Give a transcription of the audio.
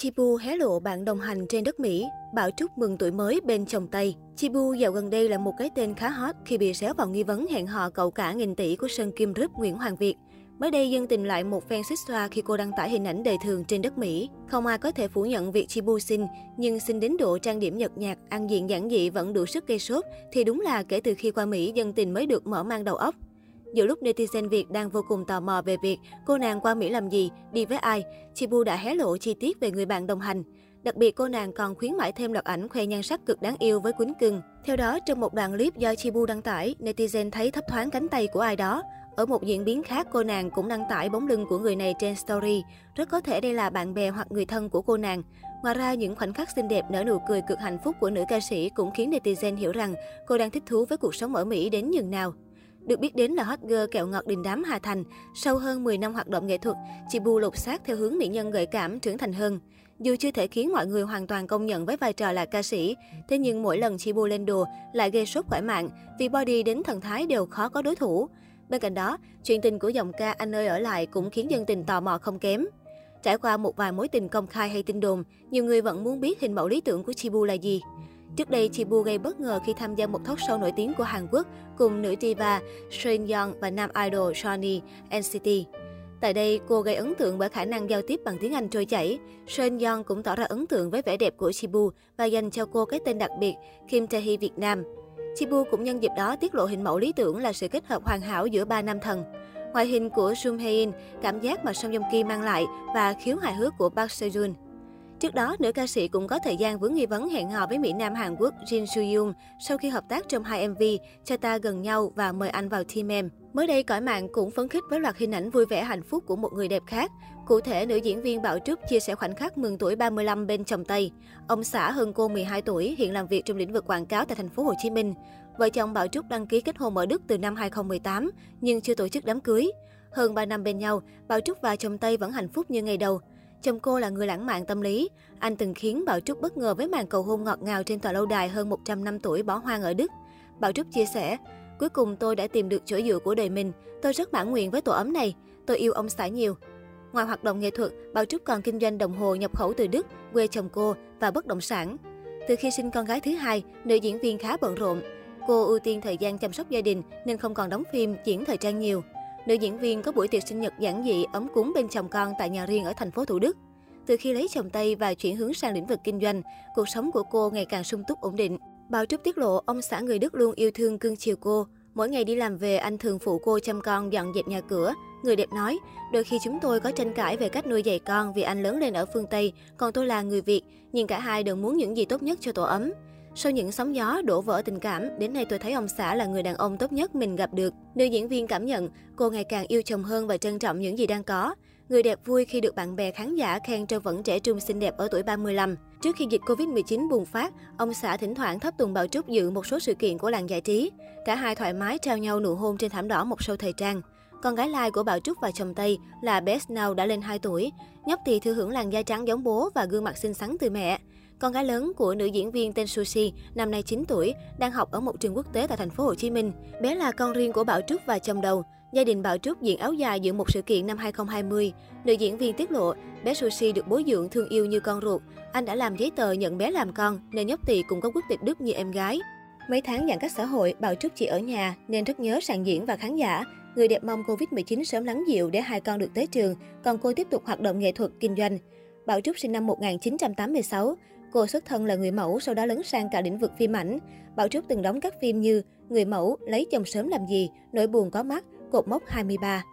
Chibu hé lộ bạn đồng hành trên đất Mỹ, bảo chúc mừng tuổi mới bên chồng Tây. Chibu dạo gần đây là một cái tên khá hot khi bị xéo vào nghi vấn hẹn hò cậu cả nghìn tỷ của Sơn Kim Group Nguyễn Hoàng Việt. Mới đây, dân tình lại một fan xích xoa khi cô đăng tải hình ảnh đời thường trên đất Mỹ. Không ai có thể phủ nhận việc Chibu xinh, nhưng xinh đến độ trang điểm nhợt nhạt, ăn diện giản dị vẫn đủ sức gây sốt, thì đúng là kể từ khi qua Mỹ, dân tình mới được mở mang đầu óc. Giữa lúc netizen Việt đang vô cùng tò mò về việc cô nàng qua Mỹ làm gì, đi với ai, Chibu đã hé lộ chi tiết về người bạn đồng hành. Đặc biệt cô nàng còn khuyến mãi thêm loạt ảnh khoe nhan sắc cực đáng yêu với quýnh cưng. Theo đó, trong một đoạn clip do Chibu đăng tải, netizen thấy thấp thoáng cánh tay của ai đó. Ở một diễn biến khác, cô nàng cũng đăng tải bóng lưng của người này trên story. Rất có thể đây là bạn bè hoặc người thân của cô nàng. Ngoài ra, những khoảnh khắc xinh đẹp nở nụ cười cực hạnh phúc của nữ ca sĩ cũng khiến netizen hiểu rằng cô đang thích thú với cuộc sống ở Mỹ đến nhường nào. Được biết đến là hot girl kẹo ngọt đình đám Hà Thành, sau hơn 10 năm hoạt động nghệ thuật, chị Bu lột xác theo hướng mỹ nhân gợi cảm trưởng thành hơn. Dù chưa thể khiến mọi người hoàn toàn công nhận với vai trò là ca sĩ, thế nhưng mỗi lần chị Bu lên đồ lại gây sốt khỏi mạng vì body đến thần thái đều khó có đối thủ. Bên cạnh đó, chuyện tình của dòng ca Anh ơi ở lại cũng khiến dân tình tò mò không kém. Trải qua một vài mối tình công khai hay tin đồn, nhiều người vẫn muốn biết hình mẫu lý tưởng của Chibu là gì. Trước đây, Chibu gây bất ngờ khi tham gia một talk show nổi tiếng của Hàn Quốc cùng nữ diva Shin Young và nam idol Johnny NCT. Tại đây, cô gây ấn tượng bởi khả năng giao tiếp bằng tiếng Anh trôi chảy. Shin Young cũng tỏ ra ấn tượng với vẻ đẹp của Chibu và dành cho cô cái tên đặc biệt Kim Tae-hee Việt Nam. Chibu cũng nhân dịp đó tiết lộ hình mẫu lý tưởng là sự kết hợp hoàn hảo giữa ba nam thần. Ngoại hình của Sung Hae-in, cảm giác mà Song Joong Ki mang lại và khiếu hài hước của Park Seo-joon. Trước đó, nữ ca sĩ cũng có thời gian vướng nghi vấn hẹn hò với Mỹ Nam Hàn Quốc Jin Soo Young sau khi hợp tác trong hai MV Cho ta gần nhau và mời anh vào team em. Mới đây, cõi mạng cũng phấn khích với loạt hình ảnh vui vẻ hạnh phúc của một người đẹp khác. Cụ thể, nữ diễn viên Bảo Trúc chia sẻ khoảnh khắc mừng tuổi 35 bên chồng Tây. Ông xã hơn cô 12 tuổi, hiện làm việc trong lĩnh vực quảng cáo tại thành phố Hồ Chí Minh. Vợ chồng Bảo Trúc đăng ký kết hôn ở Đức từ năm 2018, nhưng chưa tổ chức đám cưới. Hơn 3 năm bên nhau, Bảo Trúc và chồng Tây vẫn hạnh phúc như ngày đầu. Chồng cô là người lãng mạn tâm lý. Anh từng khiến Bảo Trúc bất ngờ với màn cầu hôn ngọt ngào trên tòa lâu đài hơn 100 năm tuổi bỏ hoang ở Đức. Bảo Trúc chia sẻ, cuối cùng tôi đã tìm được chỗ dựa của đời mình. Tôi rất mãn nguyện với tổ ấm này. Tôi yêu ông xã nhiều. Ngoài hoạt động nghệ thuật, Bảo Trúc còn kinh doanh đồng hồ nhập khẩu từ Đức, quê chồng cô và bất động sản. Từ khi sinh con gái thứ hai, nữ diễn viên khá bận rộn. Cô ưu tiên thời gian chăm sóc gia đình nên không còn đóng phim, diễn thời trang nhiều. Nữ diễn viên có buổi tiệc sinh nhật giản dị ấm cúng bên chồng con tại nhà riêng ở thành phố Thủ Đức. Từ khi lấy chồng Tây và chuyển hướng sang lĩnh vực kinh doanh, cuộc sống của cô ngày càng sung túc ổn định. Bảo Trúc tiết lộ ông xã người Đức luôn yêu thương cưng chiều cô. Mỗi ngày đi làm về, anh thường phụ cô chăm con, dọn dẹp nhà cửa. Người đẹp nói, đôi khi chúng tôi có tranh cãi về cách nuôi dạy con vì anh lớn lên ở phương Tây, còn tôi là người Việt, nhưng cả hai đều muốn những gì tốt nhất cho tổ ấm. Sau những sóng gió đổ vỡ tình cảm, đến nay tôi thấy ông xã là người đàn ông tốt nhất mình gặp được. Nữ diễn viên cảm nhận cô ngày càng yêu chồng hơn và trân trọng những gì đang có. Người đẹp vui khi được bạn bè khán giả khen cho vẫn trẻ trung xinh đẹp ở tuổi 35. Trước khi dịch Covid-19 bùng phát, ông xã thỉnh thoảng thấp tùng Bảo Trúc dự một số sự kiện của làng giải trí. Cả hai thoải mái trao nhau nụ hôn trên thảm đỏ một show thời trang. Con gái lai của Bảo Trúc và chồng Tây là Best Now đã lên 2 tuổi. Nhóc thì thư hưởng làn da trắng giống bố và gương mặt xinh xắn từ mẹ. Con gái lớn của nữ diễn viên tên Sushi, năm nay 9 tuổi, đang học ở một trường quốc tế tại thành phố Hồ Chí Minh. Bé là con riêng của Bảo Trúc và chồng đầu. Gia đình Bảo Trúc diện áo dài dự một sự kiện năm 2020. Nữ diễn viên tiết lộ, bé Sushi được bố dưỡng thương yêu như con ruột. Anh đã làm giấy tờ nhận bé làm con, nên nhóc tỳ cũng có quốc tịch Đức như em gái. Mấy tháng giãn cách xã hội, Bảo Trúc chỉ ở nhà nên rất nhớ sàn diễn và khán giả. Người đẹp mong Covid-19 sớm lắng dịu để hai con được tới trường, còn cô tiếp tục hoạt động nghệ thuật, kinh doanh. Bảo Trúc sinh năm 1986. Cô xuất thân là người mẫu, sau đó lấn sang cả lĩnh vực phim ảnh. Bảo Trúc từng đóng các phim như Người mẫu, Lấy chồng sớm làm gì, Nỗi buồn có mắt, Cột mốc 23.